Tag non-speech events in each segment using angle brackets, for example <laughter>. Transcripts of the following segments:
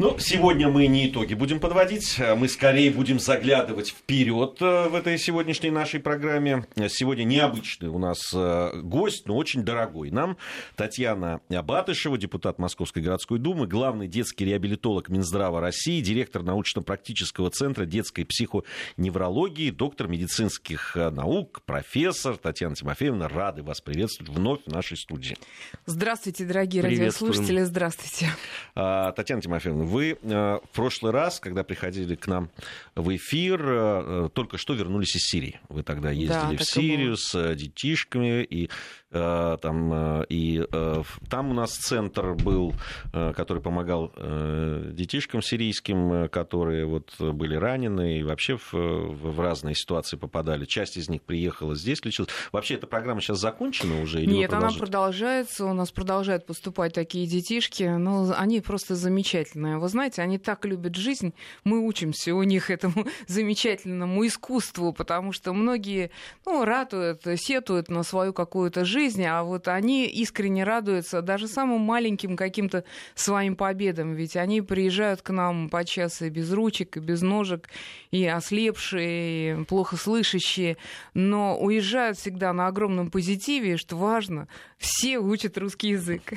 Ну, сегодня мы не итоги будем подводить, мы скорее будем заглядывать вперед э, в этой сегодняшней нашей программе. Сегодня необычный у нас э, гость, но очень дорогой нам. Татьяна Абатышева, депутат Московской городской думы, главный детский реабилитолог Минздрава России, директор научно-практического центра детской психоневрологии, доктор медицинских э, наук, профессор Татьяна Тимофеевна. Рады вас приветствовать вновь в нашей студии. Здравствуйте, дорогие радиослушатели, здравствуйте. А, Татьяна Тимофеевна, вы э, в прошлый раз, когда приходили к нам в эфир, э, только что вернулись из Сирии. Вы тогда ездили да, в Сирию с э, детишками и Э, там, э, и э, там у нас центр был, который помогал детишкам сирийским, которые вот были ранены и вообще в, в разные ситуации попадали. Часть из них приехала здесь, лечилась. Вообще эта программа сейчас закончена уже? Или Нет, она продолжается. У нас продолжают поступать такие детишки. Но они просто замечательные. Вы знаете, они так любят жизнь. Мы учимся у них этому <laughs> замечательному искусству, потому что многие ну, ратуют, сетуют на свою какую-то жизнь жизни, а вот они искренне радуются даже самым маленьким каким-то своим победам, ведь они приезжают к нам подчас и без ручек, и без ножек, и ослепшие, и плохо слышащие, но уезжают всегда на огромном позитиве, что важно, все учат русский язык.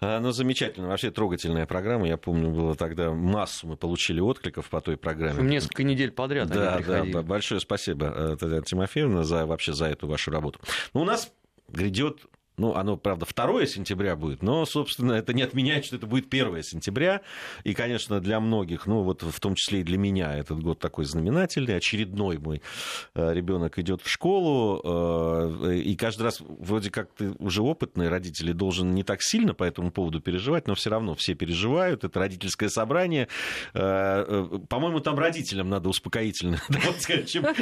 А, ну, замечательно. Вообще трогательная программа. Я помню, было тогда массу мы получили откликов по той программе. Несколько недель подряд да, да, да. Большое спасибо, э, Татьяна Тимофеевна, за, вообще за эту вашу работу. Ну, у нас грядет ну, оно, правда, 2 сентября будет, но, собственно, это не отменяет, что это будет 1 сентября. И, конечно, для многих, ну, вот в том числе и для меня, этот год такой знаменательный. Очередной мой э, ребенок идет в школу, э, и каждый раз, вроде как ты уже опытный родитель, должен не так сильно по этому поводу переживать, но все равно все переживают. Это родительское собрание. Э, по-моему, там родителям надо успокоительно <laughs>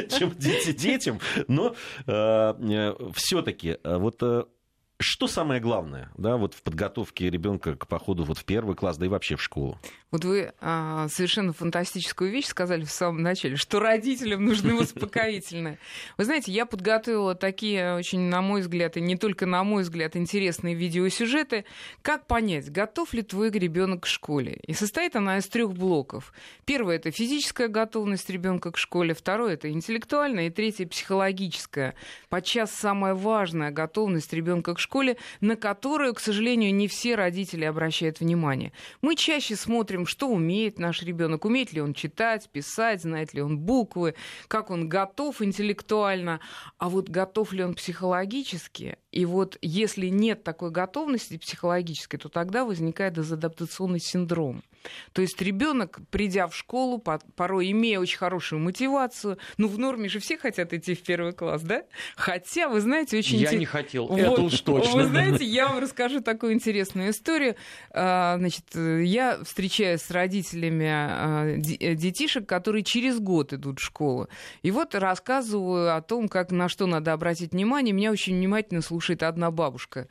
чем, детям. Но все-таки вот что самое главное, да, вот в подготовке ребенка к походу вот в первый класс, да и вообще в школу? Вот вы а, совершенно фантастическую вещь сказали в самом начале, что родителям нужны успокоительные. Вы знаете, я подготовила такие очень, на мой взгляд, и не только на мой взгляд, интересные видеосюжеты. Как понять, готов ли твой ребенок к школе? И состоит она из трех блоков. Первое это физическая готовность ребенка к школе, второе это интеллектуальная, и третье психологическая. Подчас самая важная готовность ребенка к школе, на которую, к сожалению, не все родители обращают внимание. Мы чаще смотрим что умеет наш ребенок, умеет ли он читать, писать, знает ли он буквы, как он готов интеллектуально, а вот готов ли он психологически. И вот если нет такой готовности психологической, то тогда возникает дезадаптационный синдром. То есть ребенок, придя в школу, порой имея очень хорошую мотивацию, ну в норме же все хотят идти в первый класс, да? Хотя, вы знаете, очень... Я не хотел, вот, это уж точно. Вы знаете, я вам расскажу такую интересную историю. А, значит, я встречаюсь с родителями а, детишек, которые через год идут в школу. И вот рассказываю о том, как, на что надо обратить внимание. Меня очень внимательно слушает одна бабушка.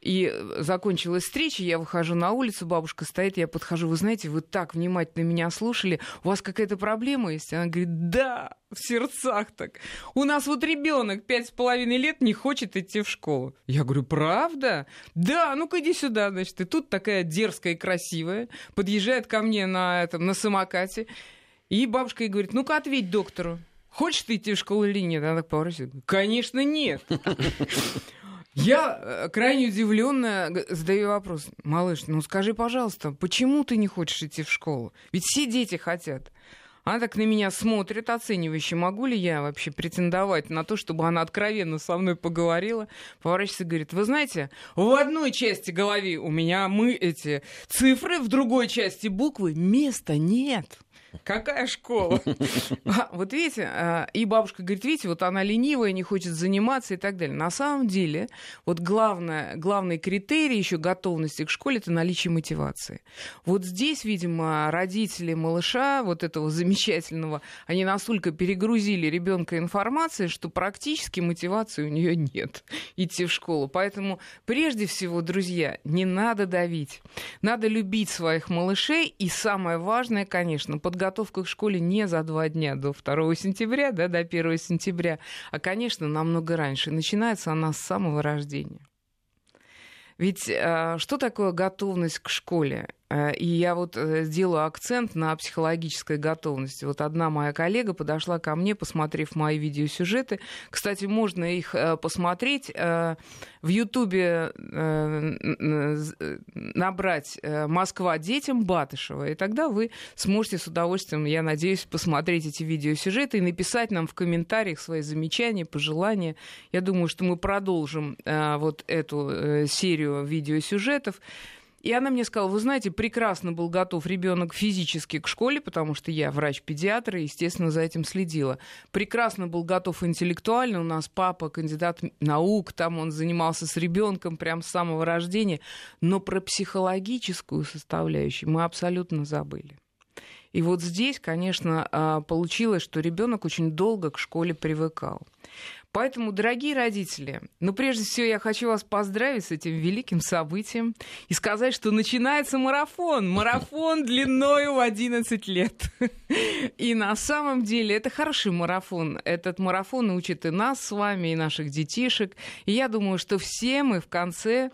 И закончилась встреча, я выхожу на улицу, бабушка стоит, я подхожу, вы знаете, вы так внимательно меня слушали, у вас какая-то проблема есть? Она говорит, да, в сердцах так. У нас вот ребенок пять с половиной лет не хочет идти в школу. Я говорю, правда? Да, ну-ка иди сюда, значит. И тут такая дерзкая и красивая подъезжает ко мне на, этом, на самокате. И бабушка ей говорит, ну-ка ответь доктору. Хочешь ты идти в школу или нет? Она так поворачивается. Конечно, нет. Я э, крайне удивленно задаю вопрос. Малыш, ну скажи, пожалуйста, почему ты не хочешь идти в школу? Ведь все дети хотят. Она так на меня смотрит оценивающе. Могу ли я вообще претендовать на то, чтобы она откровенно со мной поговорила? Поворачивается и говорит, вы знаете, в одной части головы у меня мы эти цифры, в другой части буквы места нет. Какая школа? <laughs> А, вот видите, а, и бабушка говорит, видите, вот она ленивая, не хочет заниматься и так далее. На самом деле, вот главное, главный критерий еще готовности к школе – это наличие мотивации. Вот здесь, видимо, родители малыша, вот этого замечательного, они настолько перегрузили ребенка информацией, что практически мотивации у нее нет <laughs> идти в школу. Поэтому, прежде всего, друзья, не надо давить. Надо любить своих малышей. И самое важное, конечно, подготовить подготовка к школе не за два дня до 2 сентября, да, до 1 сентября, а, конечно, намного раньше. Начинается она с самого рождения. Ведь а, что такое готовность к школе? Э, и я вот э, сделаю акцент на психологической готовности. Вот одна моя коллега подошла ко мне, посмотрев мои видеосюжеты. Кстати, можно их э, посмотреть. В Ютубе набрать «Москва детям» Батышева, и тогда вы сможете с удовольствием, я надеюсь, посмотреть эти видеосюжеты и написать нам в комментариях свои замечания, пожелания. Я думаю, что мы продолжим вот эту серию видеосюжетов. И она мне сказала, вы знаете, прекрасно был готов ребенок физически к школе, потому что я врач-педиатр и, естественно, за этим следила. Прекрасно был готов интеллектуально. У нас папа кандидат наук, там он занимался с ребенком прямо с самого рождения. Но про психологическую составляющую мы абсолютно забыли. И вот здесь, конечно, а, получилось, что ребенок очень долго к школе привыкал. Поэтому, дорогие родители, ну, прежде всего, я хочу вас поздравить с этим великим событием и сказать, что начинается марафон. Марафон <laughs> длиною в 11 лет. И на самом деле это хороший марафон. Этот марафон учит и нас с вами, и наших детишек. И я думаю, что все мы в конце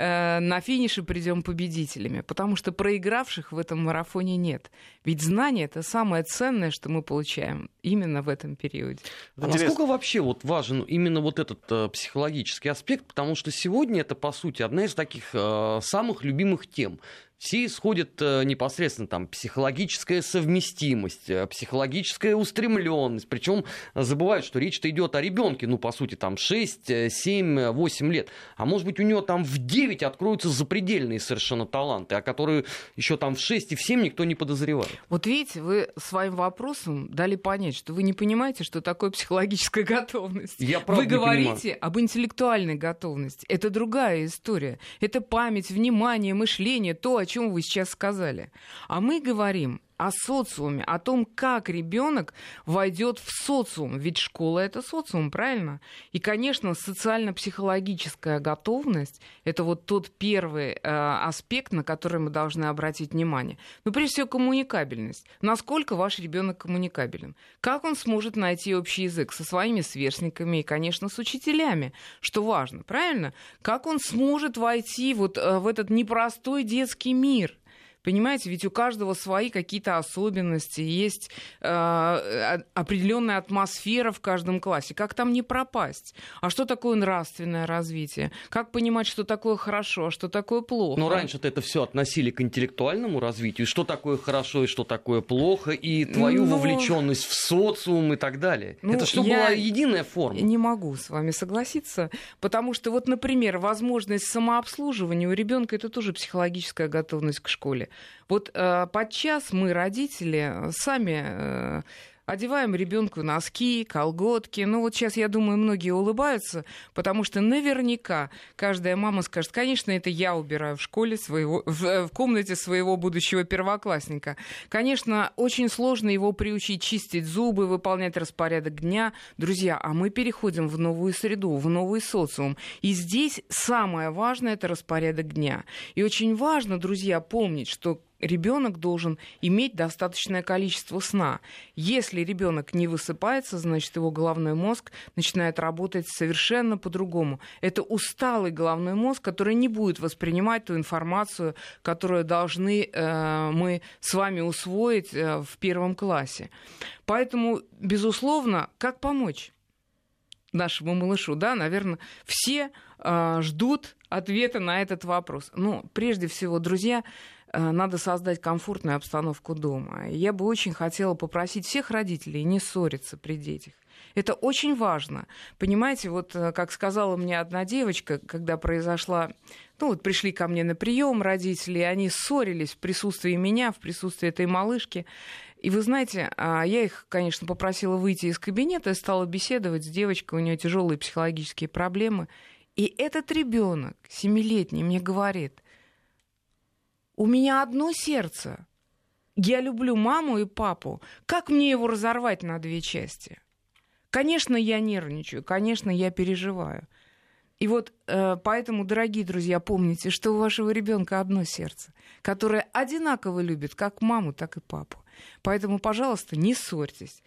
Э, на финише придем победителями, потому что проигравших в этом марафоне нет. Ведь знание это самое ценное, что мы получаем именно в этом периоде. А насколько вообще вот важен именно вот этот э, психологический аспект, потому что сегодня это по сути одна из таких э, самых любимых тем все исходят э, непосредственно там психологическая совместимость, э, психологическая устремленность. Причем забывают, что речь-то идет о ребенке, ну, по сути, там 6, 7, 8 лет. А может быть, у него там в 9 откроются запредельные совершенно таланты, о которые еще там в 6 и в 7 никто не подозревает. Вот видите, вы своим вопросом дали понять, что вы не понимаете, что такое психологическая готовность. Я вы говорите об интеллектуальной готовности. Это другая история. Это память, внимание, мышление, то, о чем вы сейчас сказали. А мы говорим о социуме, о том, как ребенок войдет в социум. Ведь школа это социум, правильно? И, конечно, социально-психологическая готовность это вот тот первый э, аспект, на который мы должны обратить внимание. Ну, прежде всего, коммуникабельность. Насколько ваш ребенок коммуникабелен? Как он сможет найти общий язык со своими сверстниками и, конечно, с учителями, что важно, правильно? Как он сможет войти вот э, в этот непростой детский мир? Понимаете, ведь у каждого свои какие-то особенности, есть э, определенная атмосфера в каждом классе. Как там не пропасть? А что такое нравственное развитие? Как понимать, что такое хорошо, а что такое плохо? Но раньше-то это все относили к интеллектуальному развитию. Что такое хорошо и что такое плохо, и твою Но... Ну, вовлеченность в социум и так далее. Ну, это что была единая форма? Не могу с вами согласиться, потому что вот, например, возможность самообслуживания у ребенка это тоже психологическая готовность к школе. Вот э, подчас мы, родители, сами э, одеваем ребенку носки, колготки. Ну вот сейчас, я думаю, многие улыбаются, потому что наверняка каждая мама скажет, конечно, это я убираю в школе своего, в, в комнате своего будущего первоклассника. Конечно, очень сложно его приучить чистить зубы, выполнять распорядок дня. Друзья, а мы переходим в новую среду, в новый социум. И здесь самое важное это распорядок дня. И очень важно, друзья, помнить, что ребенок должен иметь достаточное количество сна. Если ребенок не высыпается, значит его головной мозг начинает работать совершенно по-другому. Это усталый головной мозг, который не будет воспринимать ту информацию, которую должны э, мы с вами усвоить э, в первом классе. Поэтому, безусловно, как помочь? нашему малышу, да, наверное, все э, ждут ответа на этот вопрос. Но прежде всего, друзья, надо создать комфортную обстановку дома. Я бы очень хотела попросить всех родителей не ссориться при детях. Это очень важно. Понимаете, вот э, как сказала мне одна девочка, когда произошла, ну вот пришли ко мне на прием родители, они ссорились в присутствии меня, в присутствии этой малышки. И вы знаете, а, я их, конечно, попросила выйти из кабинета стала беседовать с девочкой, у нее тяжелые психологические проблемы. И этот ребенок, семилетний, мне говорит, у меня одно сердце. Я люблю маму и папу. Как мне его разорвать на две части? Конечно, я нервничаю, конечно, я переживаю. И вот э, поэтому, дорогие друзья, помните, что у вашего ребенка одно сердце, которое одинаково любит как маму, так и папу. Поэтому, пожалуйста, не ссорьтесь.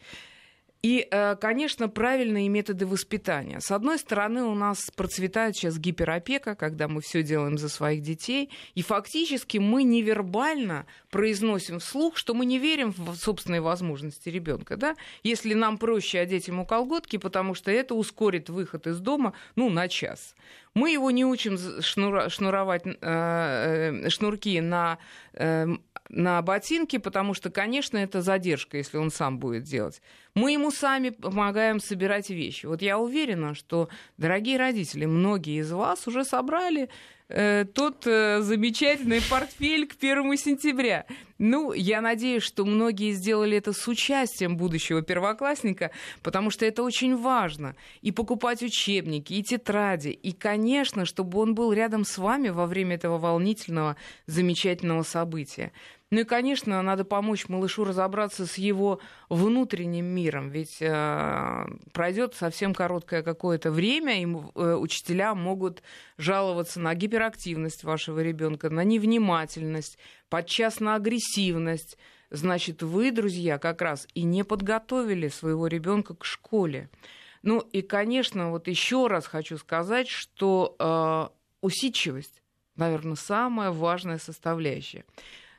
И, э, конечно, правильные методы воспитания. С одной стороны, у нас процветает сейчас гиперопека, когда мы все делаем за своих детей, и фактически мы невербально произносим вслух, что мы не верим в собственные возможности ребенка. Да? Если нам проще одеть ему колготки, потому что это ускорит выход из дома ну, на час. Мы его не учим шнура, шнуровать э, э, шнурки на, э, на ботинки, потому что, конечно, это задержка, если он сам будет делать. Мы ему сами помогаем собирать вещи. Вот я уверена, что, дорогие родители, многие из вас уже собрали э, тот э, замечательный портфель к первому сентября. Ну, я надеюсь, что многие сделали это с участием будущего первоклассника, потому что это очень важно. И покупать учебники, и тетради, и, конечно, чтобы он был рядом с вами во время этого волнительного, замечательного события. Ну и, конечно, надо помочь малышу разобраться с его внутренним миром, ведь э, пройдет совсем короткое какое-то время, и э, учителя могут жаловаться на гиперактивность вашего ребенка, на невнимательность, подчас на агрессивность. Значит, вы, друзья, как раз и не подготовили своего ребенка к школе. Ну и, конечно, вот еще раз хочу сказать, что э, усидчивость, наверное, самая важная составляющая.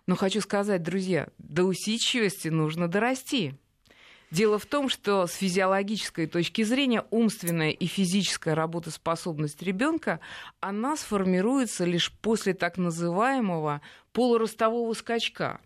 Но хочу сказать, друзья, до усидчивости нужно дорасти. Дело в том, что с физиологической точки зрения умственная и физическая работоспособность ребенка, она сформируется лишь после так называемого полуростового скачка.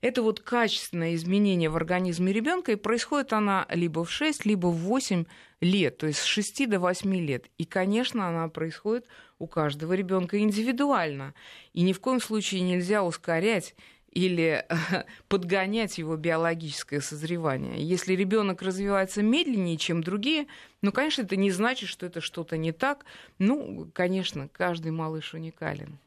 Это вот качественное изменение в организме ребенка, и происходит она либо в 6, либо в 8 лет, то есть с 6 до 8 лет. И, конечно, она происходит у каждого ребенка индивидуально. И ни в коем случае нельзя ускорять или <laughs> подгонять его биологическое созревание. Если ребенок развивается медленнее, чем другие, ну, конечно, это не значит, что это что-то не так. Ну, конечно, каждый малыш уникален.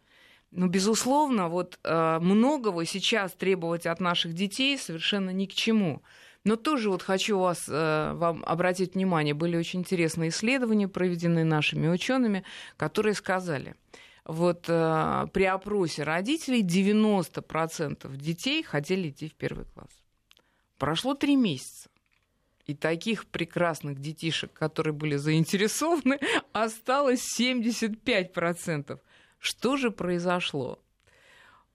Но, безусловно, вот э, многого сейчас требовать от наших детей совершенно ни к чему. Но тоже вот хочу вас, э, вам обратить внимание, были очень интересные исследования, проведенные нашими учеными, которые сказали, вот э, при опросе родителей 90% детей хотели идти в первый класс. Прошло три месяца. И таких прекрасных детишек, которые были заинтересованы, <laughs> осталось 75%. Что же произошло?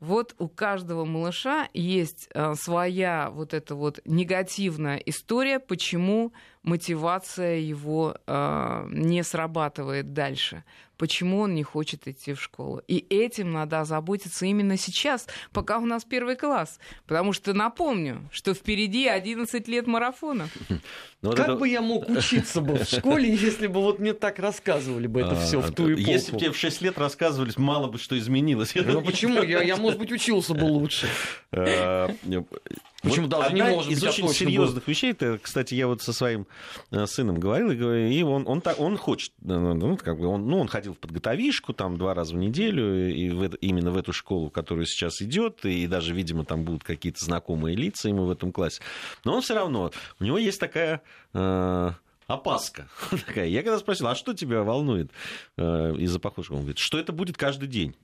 Вот у каждого малыша есть э, своя вот эта вот негативная история, почему мотивация его э, не срабатывает дальше почему он не хочет идти в школу. И этим надо озаботиться именно сейчас, пока у нас первый класс. Потому что напомню, что впереди 11 лет марафона. <laughs> Ну, вот как это... бы я мог <laughs> учиться бы в школе, если бы вот мне так рассказывали бы это а, все в ту эпоху? Если бы тебе в 6 лет рассказывали, мало бы что изменилось. Ну почему? Я, я, может быть, учился бы лучше. А, <laughs> Почему вот даже не может из быть очень серьезных вещей, это, кстати, я вот со своим э, сыном говорил, и он, он, он, он хочет, э, ну, как бы он, ну, он ходил в подготовишку там два раза в неделю, и в именно в эту школу, которая сейчас идет, и даже, видимо, там будут какие-то знакомые лица ему в этом классе. Но он все равно, у него есть такая э, опаска <laughs> такая. Я когда спросил, а что тебя волнует э, из-за похожего? Он говорит, что это будет каждый день.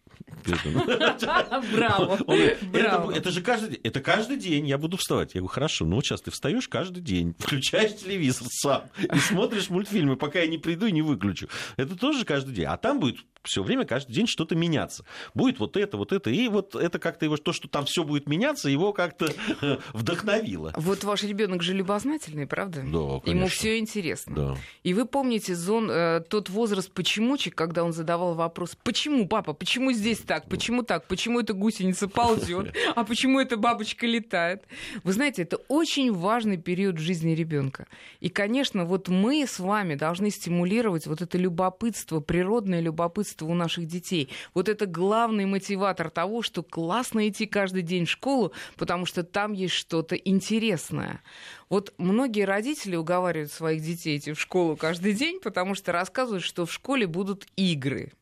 <laughs> Браво. Это же каждый день. Это каждый день я буду вставать. Я говорю, хорошо, ну вот сейчас ты встаешь каждый день, <laughs> включаешь телевизор сам и смотришь мультфильмы, пока я не приду и не выключу. Это тоже каждый день. А там будет все время, каждый день что-то меняться. Будет вот это, вот это. И вот это как-то его, то, что там все будет меняться, его как-то <laughs> вдохновило. Вот ваш ребенок же любознательный, правда? Да, конечно. Ему все интересно. Да. И вы помните зон, э, тот возраст почемучек, когда он задавал вопрос, почему, папа, почему здесь так, почему так, почему эта гусеница ползет, <laughs> а почему эта бабочка летает? Вы знаете, это очень важный период в жизни ребенка. И, конечно, вот мы с вами должны стимулировать вот это любопытство, природное любопытство любопытство у наших детей. Вот это главный мотиватор того, что классно идти каждый день в школу, потому что там есть что-то интересное. Вот многие родители уговаривают своих детей идти в школу каждый день, потому что рассказывают, что в школе будут игры.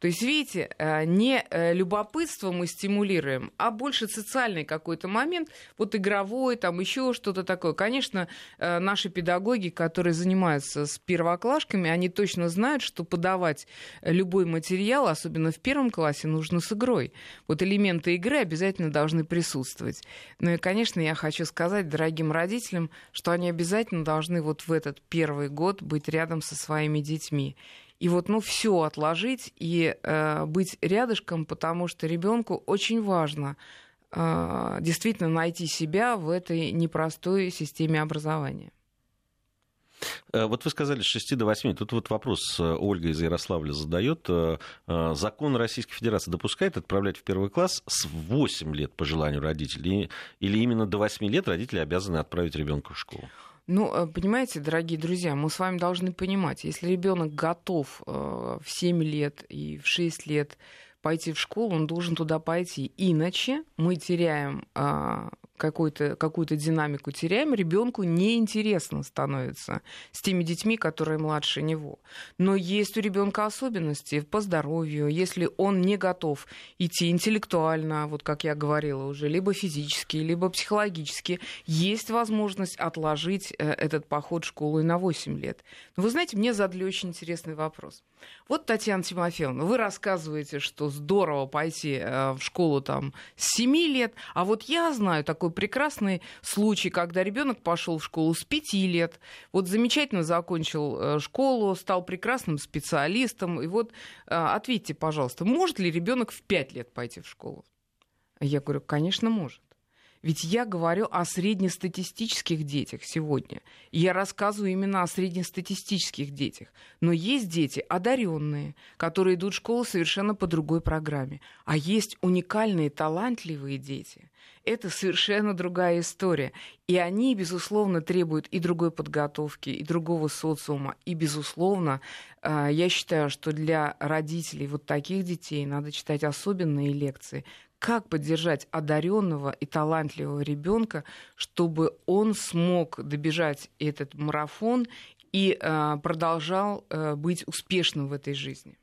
То есть, видите, э, не э, любопытство мы стимулируем, а больше социальный какой-то момент, вот игровой, там еще что-то такое. Конечно, э, наши педагоги, которые занимаются с первоклашками, они точно знают, что подавать любой материал, особенно в первом классе, нужно с игрой. Вот элементы игры обязательно должны присутствовать. Ну и, конечно, я хочу сказать дорогим родителям, что они обязательно должны вот в этот первый год быть рядом со своими детьми и вот, ну, все отложить и э, быть рядышком, потому что ребенку очень важно э, действительно найти себя в этой непростой системе образования. Э, вот вы сказали с 6 до 8. Тут вот вопрос э, Ольга из Ярославля задает. Э, закон Российской Федерации допускает отправлять в первый класс с 8 лет по желанию родителей? Или именно до 8 лет родители обязаны отправить ребенка в школу? Ну, э, понимаете, дорогие друзья, мы с вами должны понимать, если ребенок готов э, в 7 лет и в 6 лет пойти в школу, он должен туда пойти. Иначе мы теряем а, какую-то какую динамику теряем, ребенку неинтересно становится с теми детьми, которые младше него. Но есть у ребенка особенности по здоровью, если он не готов идти интеллектуально, вот как я говорила уже, либо физически, либо психологически, есть возможность отложить э, этот поход в школу и на 8 лет. Но вы знаете, мне задали очень интересный вопрос. Вот, Татьяна Тимофеевна, вы рассказываете, что здорово пойти э, в школу там с 7 лет, а вот я знаю такой такой прекрасный случай, когда ребенок пошел в школу с пяти лет, вот замечательно закончил э, школу, стал прекрасным специалистом. И вот э, ответьте, пожалуйста, может ли ребенок в пять лет пойти в школу? Я говорю, конечно, может. Ведь я говорю о среднестатистических детях сегодня. Я рассказываю именно о среднестатистических детях. Но есть дети одаренные, которые идут в школу совершенно по другой программе. А есть уникальные, талантливые дети. Это совершенно другая история. И они, безусловно, требуют и другой подготовки, и другого социума. И, безусловно, э, я считаю, что для родителей вот таких детей надо читать особенные лекции, как поддержать одаренного и талантливого ребенка, чтобы он смог добежать этот марафон и э, продолжал э, быть успешным в этой жизни.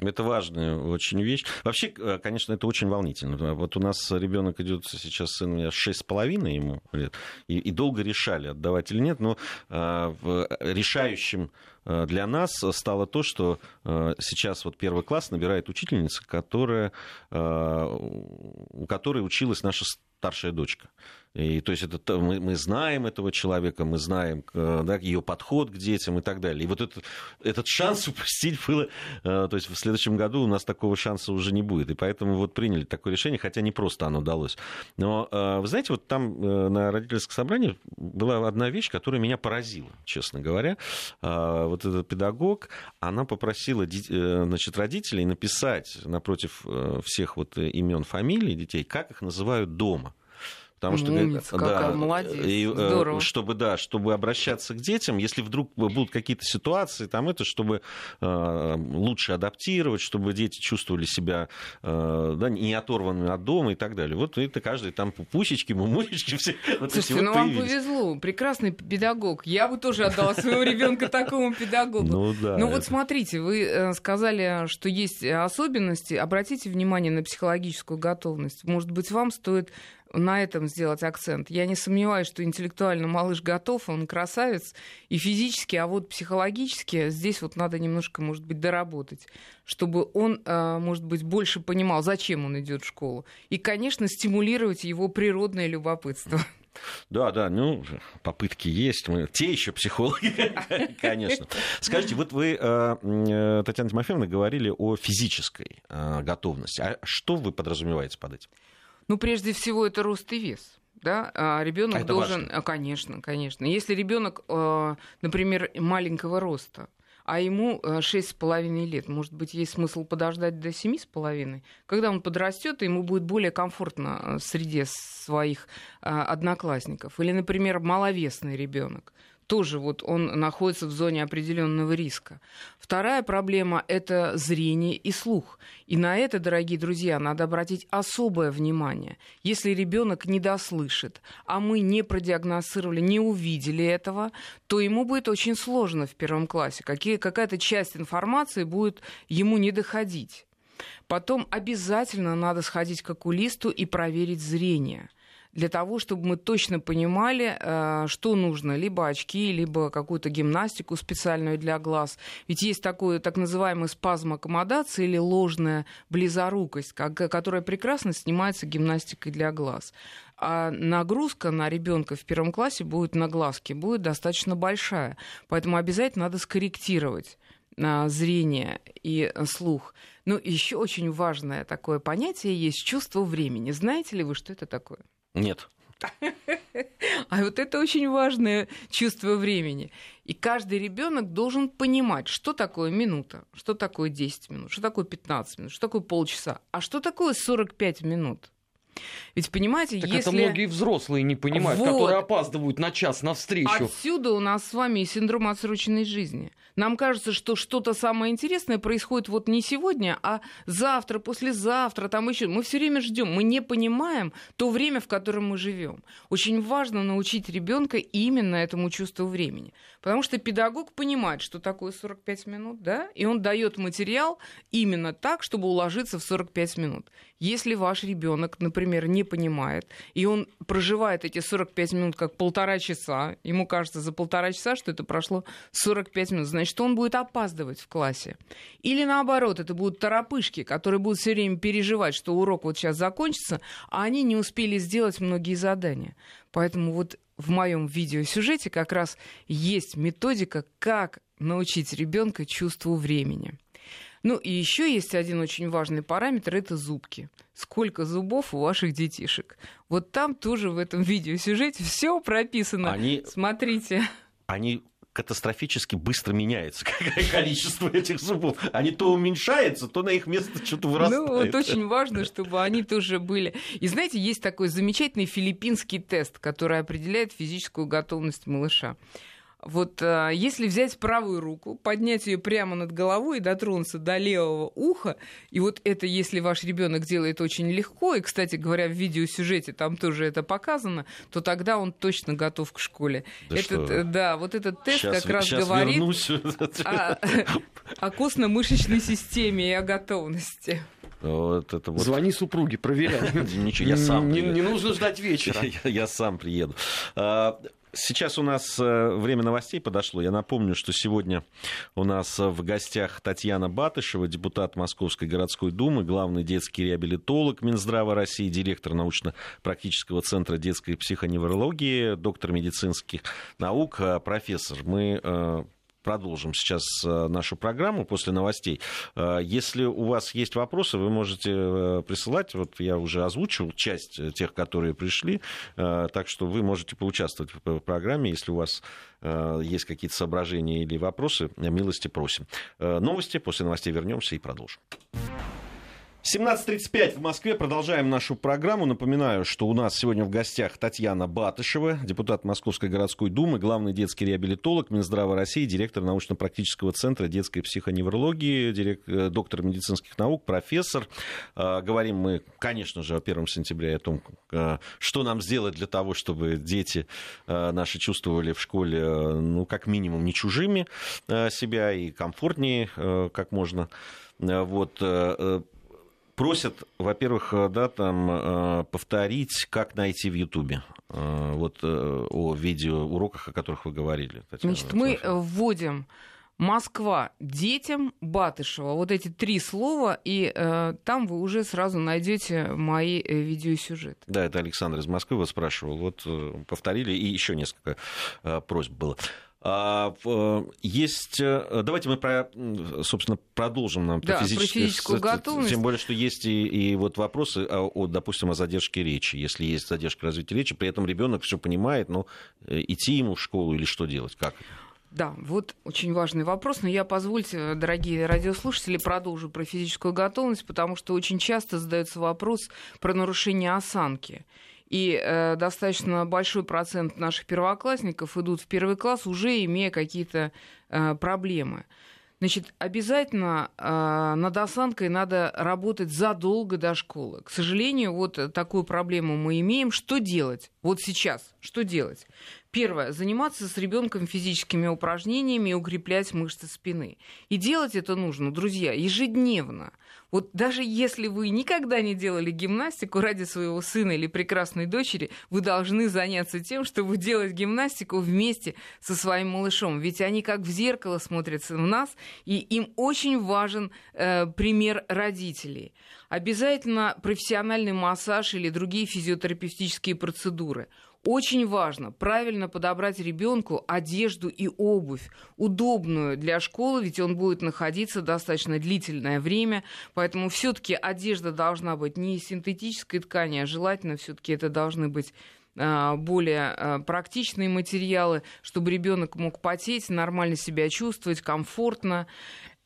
Это важная очень вещь. Вообще, э, конечно, это очень волнительно. Вот у нас ребенок идет сейчас, сын у меня шесть с половиной ему лет, и, и долго решали, отдавать или нет, но э, решающим э, для нас стало то, что э, сейчас вот первый класс набирает учительница, которая, у которой училась наша старшая дочка. И, то есть это, мы, мы знаем этого человека, мы знаем э, да, ее подход к детям и так далее. И вот этот, этот шанс <laughs> упустить было... Э, то есть в следующем году у нас такого шанса уже не будет. И поэтому вот приняли такое решение, хотя не просто оно удалось. Но вы знаете, вот там на родительском собрании была одна вещь, которая меня поразила, честно говоря. Вот этот педагог, она попросила значит, родителей написать напротив всех вот имен фамилий детей, как их называют дома. Потому что, Умница, да, молодец, и, э, здорово. Чтобы, да, чтобы обращаться к детям, если вдруг будут какие-то ситуации, там это, чтобы э, лучше адаптировать, чтобы дети чувствовали себя э, да, не оторванными от дома и так далее. Вот это каждый там пупусечки, мумусечки, все <laughs> вот Слушайте, вот ну появились. вам повезло, прекрасный педагог. Я бы тоже отдала своего ребенка такому педагогу. Ну да. Ну вот смотрите, вы э, сказали, что есть особенности. Обратите внимание на психологическую готовность. Может быть, вам стоит на этом сделать акцент. Я не сомневаюсь, что интеллектуально малыш готов, он красавец и физически, а вот психологически здесь вот надо немножко, может быть, доработать, чтобы он, а, может быть, больше понимал, зачем он идет в школу. И, конечно, стимулировать его природное любопытство. Да, да, ну, попытки есть. Мы те еще психологи, <laughs> конечно. Скажите, вот вы, э, э, Татьяна Тимофеевна, говорили о физической э, готовности. А что вы подразумеваете под этим? Ну, прежде всего, это рост и вес. Да, а ребенок а должен, важно. конечно, конечно. Если ребенок, э, например, маленького роста, а ему 6,5 э, лет. Может быть, есть смысл подождать до 7,5. Когда он подрастет, ему будет более комфортно э, в среде своих одноклассников. Или, например, маловесный ребенок тоже вот он находится в зоне определенного риска. Вторая проблема – это зрение и слух. И на это, дорогие друзья, надо обратить особое внимание. Если ребенок не дослышит, а мы не продиагностировали, не увидели этого, то ему будет очень сложно в первом классе. Какая-то часть информации будет ему не доходить. Потом обязательно надо сходить к окулисту и проверить зрение – для того, чтобы мы точно понимали, э, что нужно, либо очки, либо какую-то гимнастику специальную для глаз. Ведь есть такой так называемый спазм аккомодации или ложная близорукость, которая прекрасно снимается гимнастикой для глаз. А нагрузка на ребенка в первом классе будет на глазки, будет достаточно большая. Поэтому обязательно надо скорректировать э, зрение и слух. Ну, еще очень важное такое понятие есть чувство времени. Знаете ли вы, что это такое? Нет. <laughs> А вот это очень важное чувство времени. И каждый ребенок должен понимать, что такое минута, что такое 10 минут, что такое 15 минут, что такое полчаса, а что такое 45 минут. Ведь понимаете, так если... это многие взрослые не понимают, вот. которые опаздывают на час на встречу. Отсюда у нас с вами и синдром отсроченной жизни. Нам кажется, что что-то самое интересное происходит вот не сегодня, а завтра, послезавтра, там еще. Мы все время ждем, мы не понимаем то время, в котором мы живем. Очень важно научить ребенка именно этому чувству времени. Потому что педагог понимает, что такое 45 минут, да, и он дает материал именно так, чтобы уложиться в 45 минут. Если ваш ребенок, например, не понимает, и он проживает эти 45 минут как полтора часа, ему кажется за полтора часа, что это прошло 45 минут, значит, он будет опаздывать в классе. Или наоборот, это будут торопышки, которые будут все время переживать, что урок вот сейчас закончится, а они не успели сделать многие задания. Поэтому вот в моем видеосюжете как раз есть методика, как научить ребенка чувству времени. Ну и еще есть один очень важный параметр, это зубки. Сколько зубов у ваших детишек? Вот там тоже в этом видеосюжете все прописано. Они... Смотрите. Они катастрофически быстро меняется <laughs> количество этих зубов. Они то уменьшаются, то на их место что-то вырастает. Ну, вот очень важно, чтобы они тоже были. И знаете, есть такой замечательный филиппинский тест, который определяет физическую готовность малыша. Вот а, если взять правую руку, поднять ее прямо над головой и дотронуться до левого уха, и вот это, если ваш ребенок делает очень легко, и, кстати говоря, в видеосюжете там тоже это показано, то тогда он точно готов к школе. Да, этот, что? да вот этот тест сейчас, как раз говорит о, о костно-мышечной системе и о готовности. Вот это вот. Звони супруге, проверяй. Ничего, я сам. Не, не нужно ждать вечера. <laughs> Я, я сам приеду. А, Сейчас у нас э, время новостей подошло. Я напомню, что сегодня у нас в гостях Татьяна Батышева, депутат Московской городской думы, главный детский реабилитолог Минздрава России, директор научно-практического центра детской психоневрологии, доктор медицинских наук, э, профессор. Мы э, продолжим сейчас э, нашу программу после новостей. Э, если у вас есть вопросы, вы можете э, присылать. Вот я уже озвучил часть тех, которые пришли, так что вы можете поучаствовать в программе, если у вас есть какие-то соображения или вопросы, милости просим. Новости, после новостей вернемся и продолжим. 17.35 в Москве. Продолжаем нашу программу. Напоминаю, что у нас сегодня в гостях Татьяна Батышева, депутат Московской городской думы, главный детский реабилитолог Минздрава России, директор научно-практического центра детской психоневрологии, директ, э, доктор медицинских наук, профессор. А, говорим мы, конечно же, о 1 сентября и о том, э, что нам сделать для того, чтобы дети э, наши чувствовали в школе, ну, как минимум, не чужими себя и комфортнее, как можно. Вот просят, во-первых, э, да, там, э, повторить, как найти в Ютубе. Э, вот о видеоуроках, о которых вы говорили. Татьяна Значит, мы вводим Москва детям Батышева. Вот эти три слова, и э, там вы уже сразу найдете мои э, видеосюжеты. Да, это Александр из Москвы вас спрашивал. Вот э, повторили, и еще несколько э, просьб было. А, э, есть, э, давайте мы, про, собственно, продолжим нам да, про, физическую, про физическую готовность. Тем более, что есть и, и вот вопросы, о, о, допустим, о задержке речи. Если есть задержка развития речи, при этом ребенок все понимает, но э, идти ему в школу или что делать, как? Да, вот очень важный вопрос, но я, позвольте, дорогие радиослушатели, продолжу про физическую готовность, потому что очень часто задается вопрос про нарушение осанки. И э, достаточно большой процент наших первоклассников идут в первый класс, уже имея какие-то э, проблемы. Значит, обязательно э, над осанкой надо работать задолго до школы. К сожалению, вот такую проблему мы имеем. Что делать? Вот сейчас, что делать? Первое. Заниматься с ребенком физическими упражнениями и укреплять мышцы спины. И делать это нужно, друзья, ежедневно. Вот даже если вы никогда не делали гимнастику ради своего сына или прекрасной дочери, вы должны заняться тем, чтобы делать гимнастику вместе со своим малышом. Ведь они как в зеркало смотрятся в нас, и им очень важен э, пример родителей. Обязательно профессиональный массаж или другие физиотерапевтические процедуры – очень важно правильно подобрать ребенку одежду и обувь, удобную для школы, ведь он будет находиться достаточно длительное время, поэтому все-таки одежда должна быть не из синтетической ткани, а желательно все-таки это должны быть а, более а, практичные материалы, чтобы ребенок мог потеть, нормально себя чувствовать, комфортно.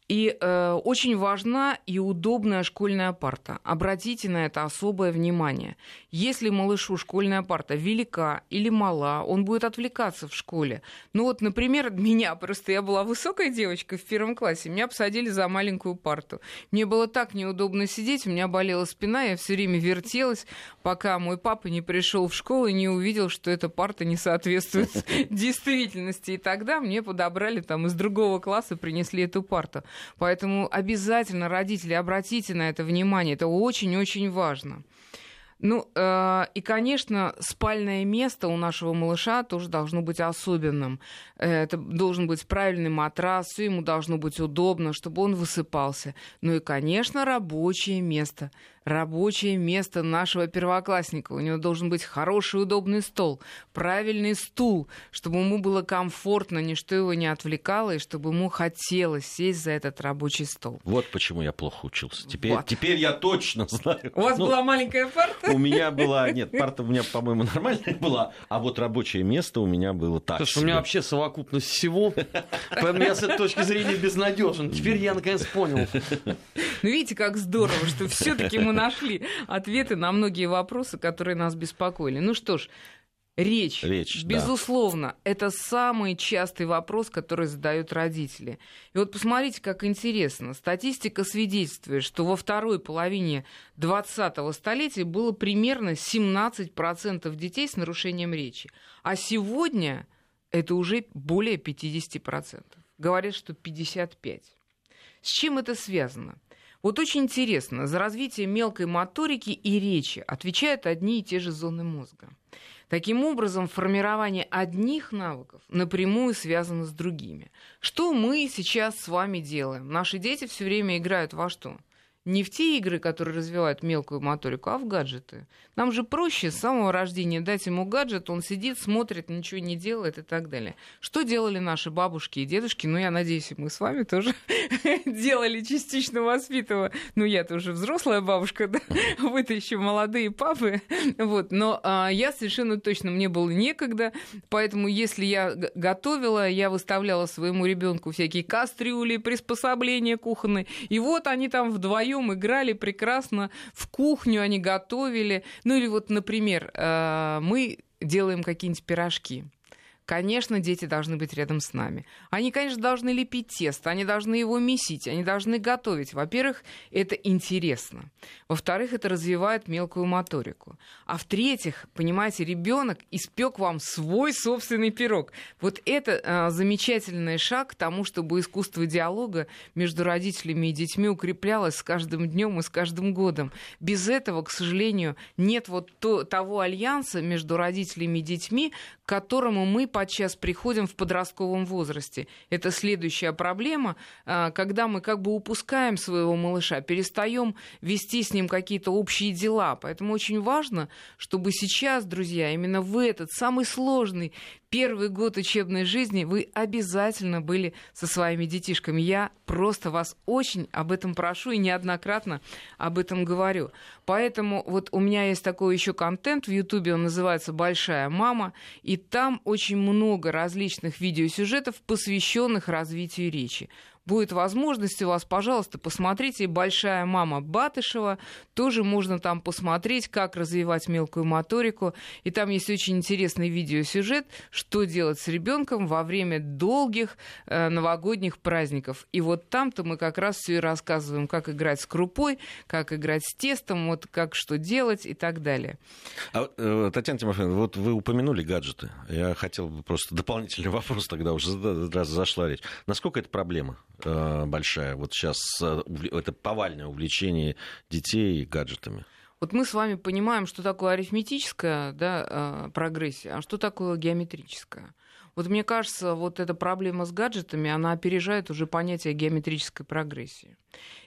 И э, очень важна и удобная школьная парта. Обратите на это особое внимание. Если малышу школьная парта велика или мала, он будет отвлекаться в школе. Ну вот, например, меня, просто я была высокой девочкой в первом классе, меня посадили за маленькую парту. Мне было так неудобно сидеть, у меня болела спина, я все время вертелась, пока мой папа не пришел в школу и не увидел, что эта парта не соответствует <laughs> действительности. И тогда мне подобрали там из другого класса, принесли эту парту. Поэтому обязательно, родители, обратите на это внимание. Это очень-очень важно. Ну, э, и, конечно, спальное место у нашего малыша тоже должно быть особенным. Это должен быть правильный матрас, все ему должно быть удобно, чтобы он высыпался. Ну и, конечно, рабочее место рабочее место нашего первоклассника. У него должен быть хороший удобный стол, правильный стул, чтобы ему было комфортно, ничто его не отвлекало, и чтобы ему хотелось сесть за этот рабочий стол. Вот почему я плохо учился. Теперь, вот. теперь я точно знаю. У вас ну, была маленькая парта? У меня была... Нет, парта у меня, по-моему, нормальная была, а вот рабочее место у меня было так Слушай, у меня вообще совокупность всего. Поэтому я с этой точки зрения безнадежен. Теперь я наконец понял. Ну, видите, как здорово, что все-таки мы нашли ответы на многие вопросы, которые нас беспокоили. Ну что ж, Речь, Речь безусловно, да. это самый частый вопрос, который задают родители. И вот посмотрите, как интересно. Статистика свидетельствует, что во второй половине 20-го столетия было примерно 17% детей с нарушением речи. А сегодня это уже более 50%. Говорят, что 55%. С чем это связано? Вот очень интересно, за развитие мелкой моторики и речи отвечают одни и те же зоны мозга. Таким образом, формирование одних навыков напрямую связано с другими. Что мы сейчас с вами делаем? Наши дети все время играют во что? Не в те игры, которые развивают мелкую моторику, а в гаджеты. Нам же проще с самого рождения дать ему гаджет, он сидит, смотрит, ничего не делает и так далее. Что делали наши бабушки и дедушки? Ну, я надеюсь, мы с вами тоже <laughs> делали частично воспитывая. Ну, я-то уже взрослая бабушка, да? <laughs> вы-то еще молодые папы. Вот. Но а, я совершенно точно, мне было некогда, поэтому если я готовила, я выставляла своему ребенку всякие кастрюли, приспособления кухонные, и вот они там вдвоем вдвоем играли прекрасно, в кухню они готовили. Ну или вот, например, э, мы делаем какие-нибудь пирожки. Конечно, дети должны быть рядом с нами. Они, конечно, должны лепить тесто, они должны его месить, они должны готовить. Во-первых, это интересно. Во-вторых, это развивает мелкую моторику. А в-третьих, понимаете, ребенок испек вам свой собственный пирог. Вот это а, замечательный шаг к тому, чтобы искусство диалога между родителями и детьми укреплялось с каждым днем и с каждым годом. Без этого, к сожалению, нет вот то, того альянса между родителями и детьми, к которому мы подчас приходим в подростковом возрасте. Это следующая проблема, а, когда мы как бы упускаем своего малыша, перестаем вести с ним какие-то общие дела. Поэтому очень важно, чтобы сейчас, друзья, именно в этот самый сложный первый год учебной жизни вы обязательно были со своими детишками. Я просто вас очень об этом прошу и неоднократно об этом говорю. Поэтому вот у меня есть такой еще контент в Ютубе, он называется «Большая мама», и там очень много различных видеосюжетов, посвященных развитию речи. Будет возможность у вас, пожалуйста, посмотрите «Большая мама Батышева». Тоже можно там посмотреть, как развивать мелкую моторику. И там есть очень интересный видеосюжет, что делать с ребенком во время долгих э, новогодних праздников. И вот там-то мы как раз все и рассказываем, как играть с крупой, как играть с тестом, вот как что делать и так далее. А, э, Татьяна Тимофеевна, вот вы упомянули гаджеты. Я хотел бы просто дополнительный <laughs> вопрос тогда уже зашла речь. Насколько это проблема большая? Вот сейчас э, это повальное увлечение детей гаджетами. Вот мы с вами понимаем, что такое арифметическая да, прогрессия, а что такое геометрическая. Вот мне кажется, вот эта проблема с гаджетами, она опережает уже понятие геометрической прогрессии.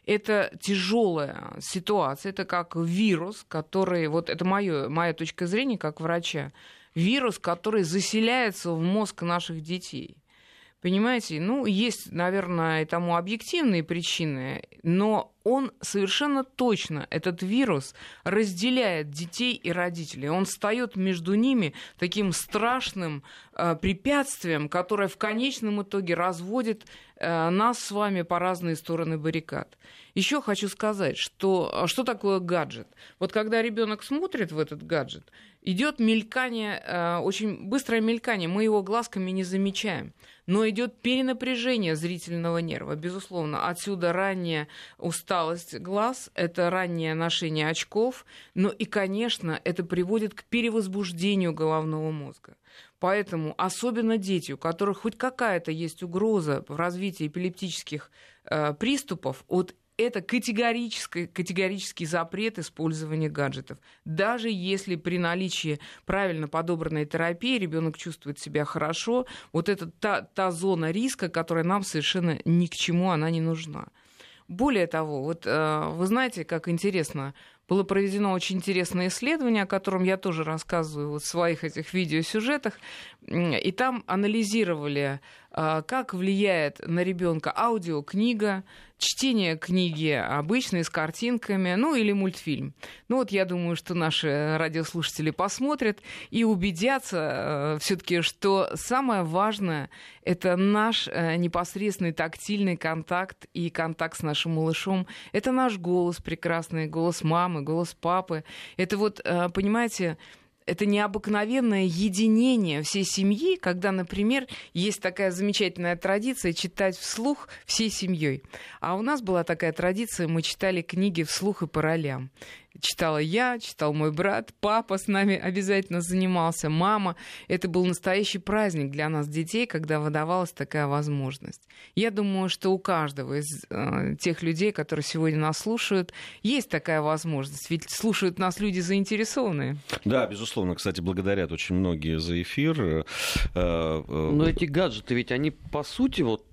Это тяжелая ситуация, это как вирус, который, вот это моё, моя точка зрения как врача, вирус, который заселяется в мозг наших детей. Понимаете, ну, есть, наверное, тому объективные причины, но он совершенно точно, этот вирус, разделяет детей и родителей. Он встает между ними таким страшным э, препятствием, которое в конечном итоге разводит э, нас с вами по разные стороны баррикад. Еще хочу сказать, что а что такое гаджет? Вот когда ребенок смотрит в этот гаджет, идет мелькание, э, очень быстрое мелькание, мы его глазками не замечаем но идет перенапряжение зрительного нерва, безусловно. Отсюда ранняя усталость глаз, это раннее ношение очков, но и, конечно, это приводит к перевозбуждению головного мозга. Поэтому особенно дети, у которых хоть какая-то есть угроза в развитии эпилептических э, приступов от это категорический, категорический запрет использования гаджетов. Даже если при наличии правильно подобранной терапии ребенок чувствует себя хорошо, вот это та, та зона риска, которая нам совершенно ни к чему она не нужна. Более того, вот э, вы знаете, как интересно, было проведено очень интересное исследование, о котором я тоже рассказываю вот в своих этих видеосюжетах, и там анализировали, как влияет на ребенка аудиокнига, чтение книги обычной с картинками, ну или мультфильм. Ну вот я думаю, что наши радиослушатели посмотрят и убедятся э, все-таки, что самое важное это наш э, непосредственный тактильный контакт и контакт с нашим малышом. Это наш голос прекрасный, голос мамы, голос папы. Это вот, э, понимаете, это необыкновенное единение всей семьи, когда, например, есть такая замечательная традиция читать вслух всей семьей. А у нас была такая традиция, мы читали книги вслух и по ролям читала я, читал мой брат, папа с нами обязательно занимался, мама. Это был настоящий праздник для нас, детей, когда выдавалась такая возможность. Я думаю, что у каждого из э, тех людей, которые сегодня нас слушают, есть такая возможность. Ведь слушают нас люди заинтересованные. Да, безусловно. Кстати, благодарят очень многие за эфир. Э, э, Но эти гаджеты, ведь они, по сути, вот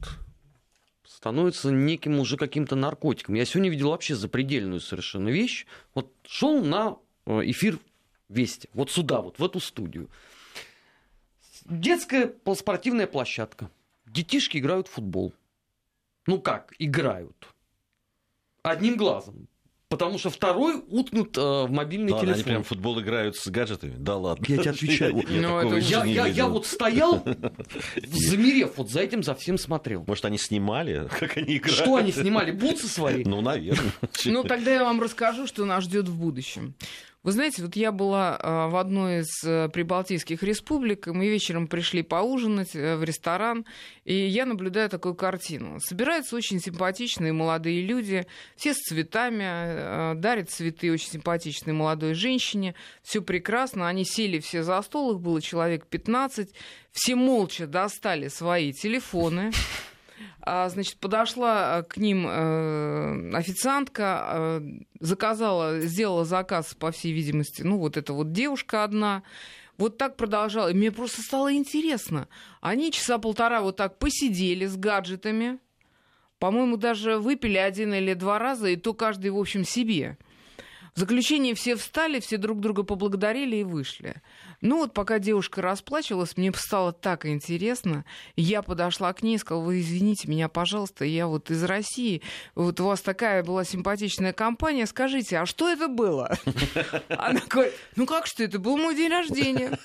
становится неким уже каким-то наркотиком. Я сегодня видел вообще запредельную совершенно вещь. Вот шел на э, эфир Вести, вот сюда, вот в эту студию. Детская спортивная площадка. Детишки играют в футбол. Ну как, играют. Одним глазом. Потому что второй уткнут э, в мобильный да, телефон. Они прям в футбол играют с гаджетами? Да ладно. Я тебе отвечаю. <laughs> Ну, я, я, я вот стоял, <laughs> замерев, вот за этим за всем смотрел. Может, они снимали, <laughs> как они играют? Что они снимали? Бутсы свои? Ну, наверное. Ну, тогда я вам расскажу, что нас ждет в будущем. Вы знаете, вот я была а, в одной из э, прибалтийских республик, мы вечером пришли поужинать э, в ресторан, и я наблюдаю такую картину. Собираются очень симпатичные молодые люди, все с цветами, э, дарят цветы очень симпатичной молодой женщине, все прекрасно, они сели все за стол, их было человек 15, все молча достали свои телефоны, а, значит, подошла э, к ним э, официантка, э, заказала, сделала заказ, по всей видимости, ну, вот эта вот девушка одна. Вот так продолжала. И мне просто стало интересно. Они часа полтора вот так посидели с гаджетами. По-моему, даже выпили один или два раза, и то каждый, в общем, себе. В заключение все встали, все друг друга поблагодарили и вышли. Ну вот пока девушка расплачивалась, мне стало так интересно. Я подошла к ней и сказала, вы извините меня, пожалуйста, я вот из России. Вот у вас такая была симпатичная компания. Скажите, а что это было? Она говорит, ну как что, это был мой день рождения.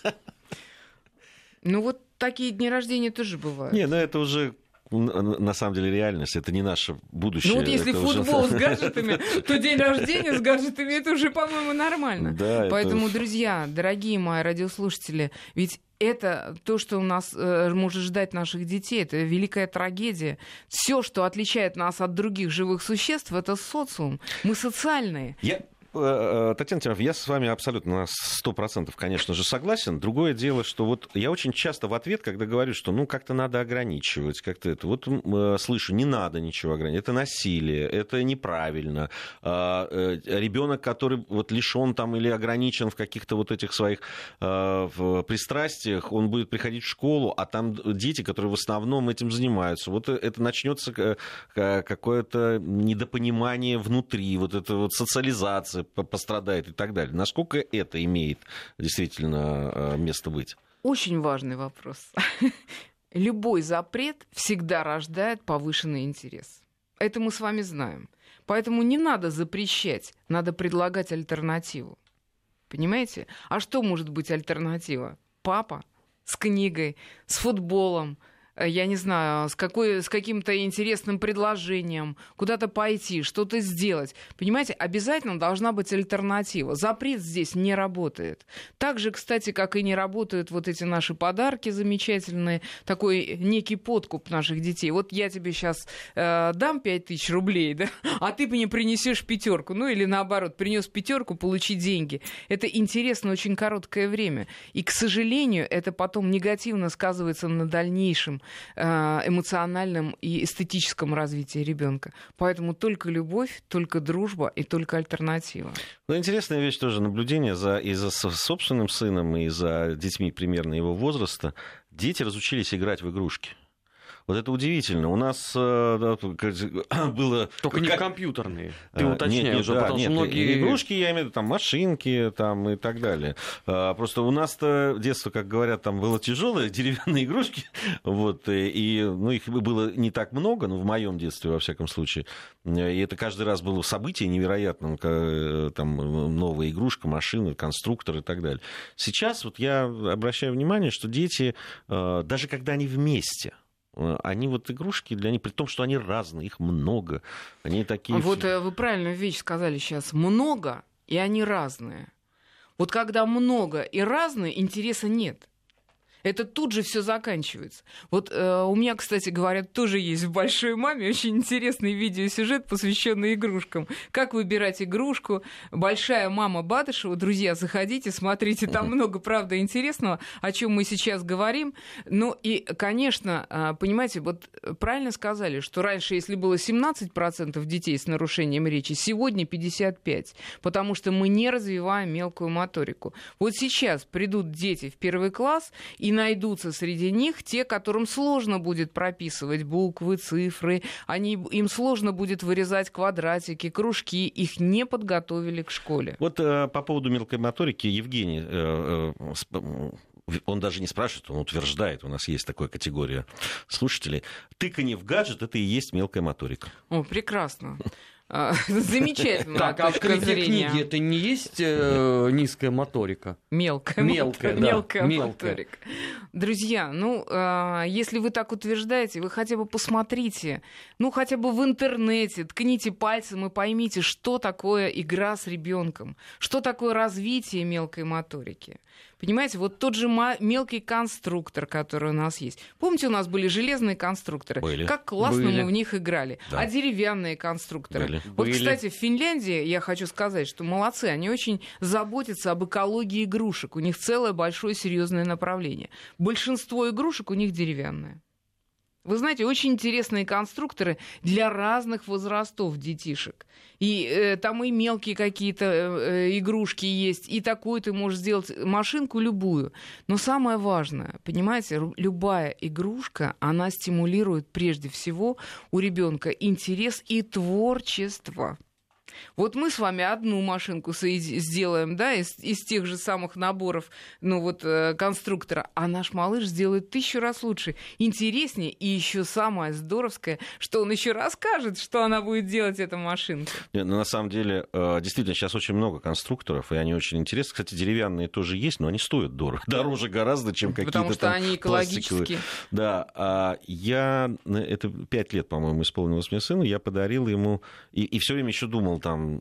Ну вот такие дни рождения тоже бывают. Не, ну это уже на самом деле реальность, это не наше будущее. Ну вот если это футбол уже... с <laughs> гаджетами, то день рождения с гаджетами это уже, по-моему, нормально. Да, Поэтому, это... друзья, дорогие мои радиослушатели, ведь это то, что у нас э, может ждать наших детей. Это великая трагедия. Все, что отличает нас от других живых существ, это социум. Мы социальные. Я Э, э, Татьяна Тимофеевна, я с вами абсолютно на сто процентов, конечно же, согласен. Другое дело, что вот я очень часто в ответ, когда говорю, что ну как-то надо ограничивать, как-то это, вот э, слышу, не надо ничего ограничивать, это насилие, это неправильно. А, Ребенок, который вот лишен там или ограничен в каких-то вот этих своих пристрастиях, он будет приходить в школу, а там дети, которые в основном этим занимаются. Вот это начнется какое-то недопонимание внутри, вот это вот социализация пострадает и так далее. Насколько это имеет действительно э, место быть? Очень важный вопрос. <laughs> Любой запрет всегда рождает повышенный интерес. Это мы с вами знаем. Поэтому не надо запрещать, надо предлагать альтернативу. Понимаете? А что может быть альтернатива? Папа с книгой, с футболом, я не знаю, с, какой, с каким-то интересным предложением, куда-то пойти, что-то сделать. Понимаете, обязательно должна быть альтернатива. Запрет здесь не работает. Так же, кстати, как и не работают вот эти наши подарки замечательные, такой некий подкуп наших детей. Вот я тебе сейчас э, дам 5000 рублей, <laughs> да, а ты мне принесешь пятерку. Ну или наоборот, принес пятерку, получи деньги. Это интересно очень короткое время. И, к сожалению, это потом негативно сказывается на дальнейшем Э, эмоциональном и эстетическом развитии ребенка. Поэтому только любовь, только дружба и только альтернатива. Ну, интересная вещь тоже наблюдение за, и за собственным сыном, и за детьми примерно его возраста. Дети разучились играть в игрушки. Вот это удивительно. У нас э, <coughs> было... Только не компьютерные. Ты а, уточняй нет, нет, уже, да, потому нет, что многие... Игрушки, я имею в виду, там, машинки там, и так далее. А, просто у нас-то детство, как говорят, там было тяжелое, <laughs> деревянные игрушки. Вот, и ну, их было не так много, но в моем детстве, во всяком случае. И это каждый раз было событие невероятным. Э, там новая игрушка, машина, конструктор и так далее. Сейчас вот я обращаю внимание, что дети, э, даже когда они вместе, Э, они вот игрушки для них, при том, что они разные, их много. Они такие... Вот э, вы правильную вещь сказали сейчас. Много, и они разные. Вот когда много и разные, интереса нет это тут же все заканчивается. Вот э, у меня, кстати, говорят, тоже есть в большой маме очень интересный видеосюжет, посвященный игрушкам. Как выбирать игрушку? Большая мама Бадышева. Друзья, заходите, смотрите, там <laughs> много, правда, интересного, о чем мы сейчас говорим. Ну и, конечно, э, понимаете, вот правильно сказали, что раньше, если было 17% детей с нарушением речи, сегодня 55%, потому что мы не развиваем мелкую моторику. Вот сейчас придут дети в первый класс и и найдутся среди них те, которым сложно будет прописывать буквы, цифры, они, им сложно будет вырезать квадратики, кружки, их не подготовили к школе. Вот э, по поводу мелкой моторики Евгений э, э, он даже не спрашивает, он утверждает, у нас есть такая категория слушателей. Тыканье в гаджет – это и есть мелкая моторика. О, прекрасно. А, <laughs> замечательно. Так, а в книге это не есть э, низкая моторика? Мелкая. Мелкая, <laughs> да. Мелкая, моторика. Друзья, ну, э, если вы так утверждаете, вы хотя бы посмотрите, ну, хотя бы в интернете, ткните пальцем и поймите, что такое игра с ребенком, что такое развитие мелкой моторики. Понимаете, вот тот же мелкий конструктор, который у нас есть. Помните, у нас были железные конструкторы? Были. Как классно были. мы в них играли. Да. А деревянные конструкторы? Были. Вот, были. кстати, в Финляндии, я хочу сказать, что молодцы, они очень заботятся об экологии игрушек. У них целое большое серьезное направление. Большинство игрушек у них деревянные. Вы знаете, очень интересные конструкторы для разных возрастов детишек. И э, там и мелкие какие-то э, э, игрушки есть, и такую ты можешь сделать машинку любую. Но самое важное, понимаете, любая игрушка, она стимулирует прежде всего у ребенка интерес и творчество. Вот мы с вами одну машинку сделаем, да, из, из тех же самых наборов, ну вот, э, конструктора, а наш малыш сделает тысячу раз лучше, интереснее, и еще самое здоровское, что он еще расскажет, что она будет делать, эта машинка. Нет, ну, на самом деле, э, действительно, сейчас очень много конструкторов, и они очень интересны. Кстати, деревянные тоже есть, но они стоят дорого. <laughs> Дороже гораздо, чем какие-то Потому что там они экологические. Да, а я, это пять лет, по-моему, исполнилось мне сыну, я подарил ему, и, и все время еще думал там,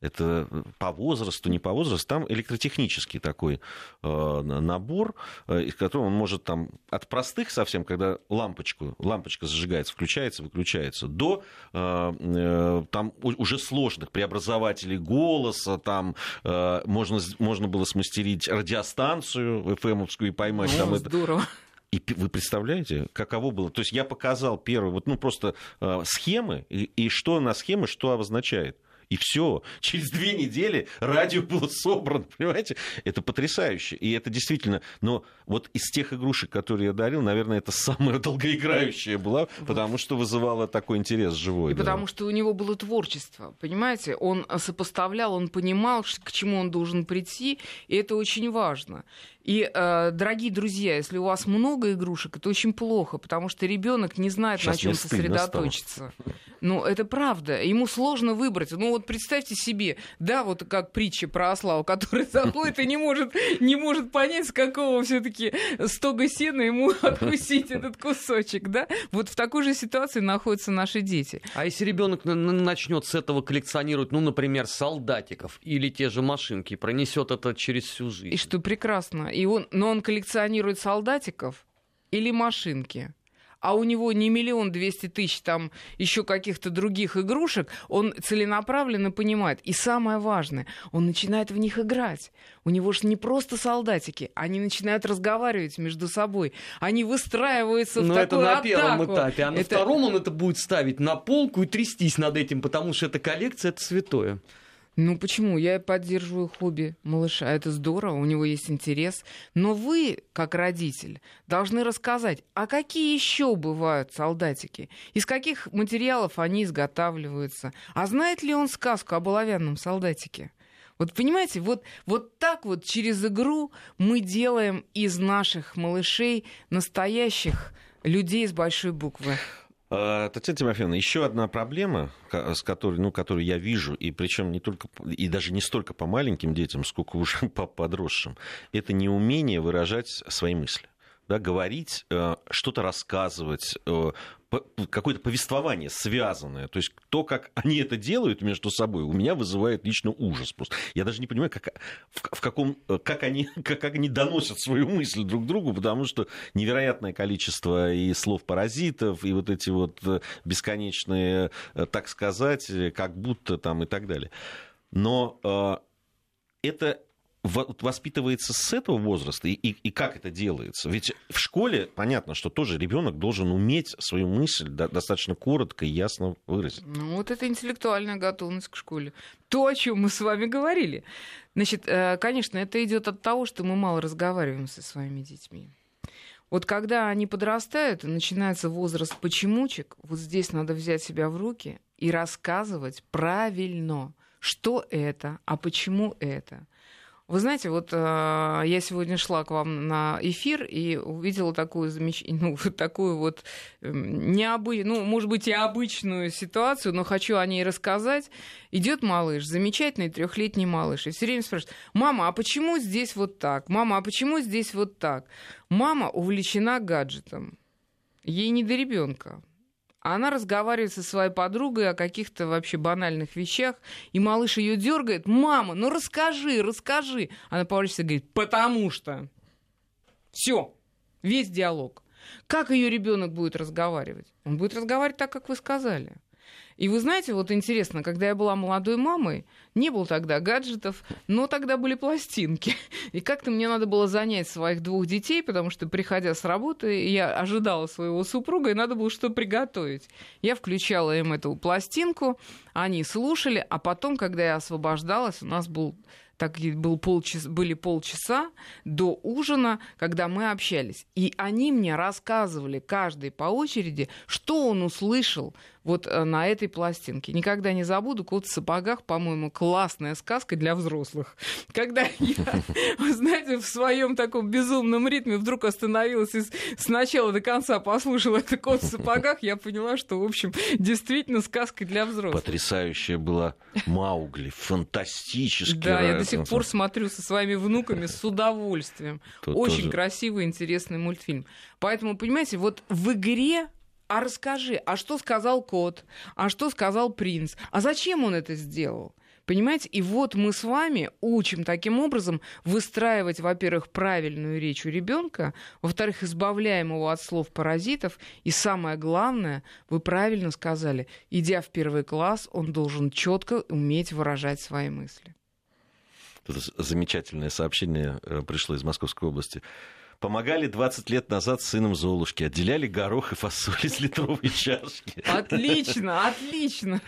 это по возрасту, не по возрасту, там электротехнический такой э, набор, э, из которого он может там от простых совсем, когда лампочку, лампочка зажигается, включается, выключается, до э, э, там уже сложных преобразователей голоса, там э, можно, можно было смастерить радиостанцию FM-овскую и поймать. Ну, там здорово. Это... И вы представляете, каково было? То есть я показал первый, вот, ну, просто э, схемы, и, и что на схемы, что обозначает и все. Через две недели радио было собрано, <laughs> понимаете? Это потрясающе. И это действительно... Но вот из тех игрушек, которые я дарил, наверное, это самая <laughs> долгоиграющая была, потому что вызывала такой интерес живой. И да. потому что у него было творчество, понимаете? Он сопоставлял, он понимал, к чему он должен прийти, и это очень важно. И, э, дорогие друзья, если у вас много игрушек, это очень плохо, потому что ребенок не знает, Сейчас на чем сосредоточиться. Ну, это правда. Ему сложно выбрать. Ну, вот представьте себе, да, вот как притча про осла, который <laughs> заходит и не может, не может понять, с какого все-таки стога сена ему <laughs> откусить этот кусочек, да? Вот в такой же ситуации находятся наши дети. А если ребенок начнет с этого коллекционировать, ну, например, солдатиков или те же машинки, пронесет это через всю жизнь? И что прекрасно. И он, но он коллекционирует солдатиков или машинки а у него не миллион двести тысяч там еще каких-то других игрушек, он целенаправленно понимает. И самое важное, он начинает в них играть. У него же не просто солдатики, они начинают разговаривать между собой, они выстраиваются в Но такую это на атаку. первом этапе, а на это... втором он это будет ставить на полку и трястись над этим, потому что эта коллекция это святое. Ну почему? Я поддерживаю хобби малыша. Это здорово, у него есть интерес. Но вы, как родитель, должны рассказать, а какие еще бывают солдатики? Из каких материалов они изготавливаются? А знает ли он сказку об оловянном солдатике? Вот понимаете, вот, вот так вот через игру мы делаем из наших малышей настоящих людей с большой буквы. А, Татьяна Тимофеевна, еще одна проблема, с которой, ну, которую я вижу, и причем не только, и даже не столько по маленьким детям, сколько уже <laughs> по подросшим, это неумение выражать свои мысли да, говорить, э, что-то рассказывать, э, какое-то повествование связанное. То есть то, как они это делают между собой, у меня вызывает лично ужас просто. Я даже не понимаю, как, в, каком, э, как, они, <laughs> как, они доносят свою мысль друг другу, потому что невероятное количество и слов-паразитов, и вот эти вот бесконечные, так сказать, как будто там и так далее. Но это воспитывается с этого возраста, и, и, и как это делается? Ведь в школе понятно, что тоже ребенок должен уметь свою мысль да, достаточно коротко и ясно выразить. Ну, вот это интеллектуальная готовность к школе. То, о чем мы с вами говорили. Значит, э, конечно, это идет от того, что мы мало разговариваем со своими детьми. Вот когда они подрастают, и начинается возраст почемучек, вот здесь надо взять себя в руки и рассказывать правильно, что это, а почему это. Вы знаете, вот э, я сегодня шла к вам на эфир и увидела такую замечательную, <laughs> ну, такую вот э, необычную, ну, может быть, и обычную ситуацию, но хочу о ней рассказать. Идет малыш, замечательный трехлетний малыш, и все время спрашивает, мама, а почему здесь вот так? Мама, а почему здесь вот так? Мама увлечена гаджетом. Ей не до ребенка. Она разговаривает со своей подругой о каких-то вообще банальных вещах, и малыш ее дергает. Мама, ну расскажи, расскажи. Она поворачивается и говорит, потому что. Все, весь диалог. Как ее ребенок будет разговаривать? Он будет разговаривать так, как вы сказали. И вы знаете, вот интересно, когда я была молодой мамой, не было тогда гаджетов, но тогда были пластинки. <laughs> И как-то мне надо было занять своих двух детей, потому что, приходя с работы, я ожидала своего супруга, и надо было что приготовить. Я включала им эту пластинку, они слушали, а потом, когда я освобождалась, у нас был так был полчаса, были полчаса до ужина, когда мы общались. И они мне рассказывали, каждый по очереди, что он услышал вот э, на этой пластинке. Никогда не забуду «Кот в сапогах», по-моему, классная сказка для взрослых. <laughs> Когда я, <laughs> вы знаете, в своем таком безумном ритме вдруг остановилась и с начала до конца послушала это «Кот в сапогах», я поняла, что, в общем, действительно сказка для взрослых. Потрясающая была Маугли, фантастически. Да, я до сих пор смотрю со своими внуками с удовольствием. Очень красивый, интересный мультфильм. Поэтому, понимаете, вот в игре а расскажи, а что сказал кот, а что сказал принц, а зачем он это сделал? Понимаете? И вот мы с вами учим таким образом выстраивать, во-первых, правильную речь у ребенка, во-вторых, избавляем его от слов паразитов, и самое главное, вы правильно сказали, идя в первый класс, он должен четко уметь выражать свои мысли. Тут замечательное сообщение э, пришло из Московской области. Помогали 20 лет назад сыном Золушки. Отделяли горох и фасоль из литровой чашки. Отлично, отлично.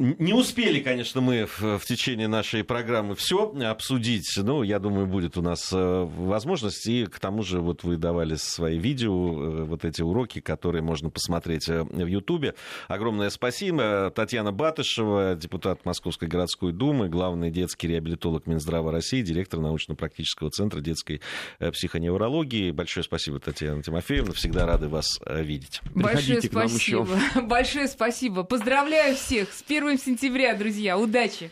Не успели, конечно, мы в, в течение нашей программы все обсудить. Ну, я думаю, будет у нас э, возможность. И к тому же, вот вы давали свои видео, э, вот эти уроки, которые можно посмотреть э, в Ютубе. Огромное спасибо. Татьяна Батышева, депутат Московской городской думы, главный детский реабилитолог Минздрава России, директор научно-практического центра детской психоневрологии. Большое спасибо, Татьяна Тимофеевна. Всегда рады вас видеть. Большое спасибо. Большое спасибо. Поздравляю всех с первым 1 сентября, друзья. Удачи!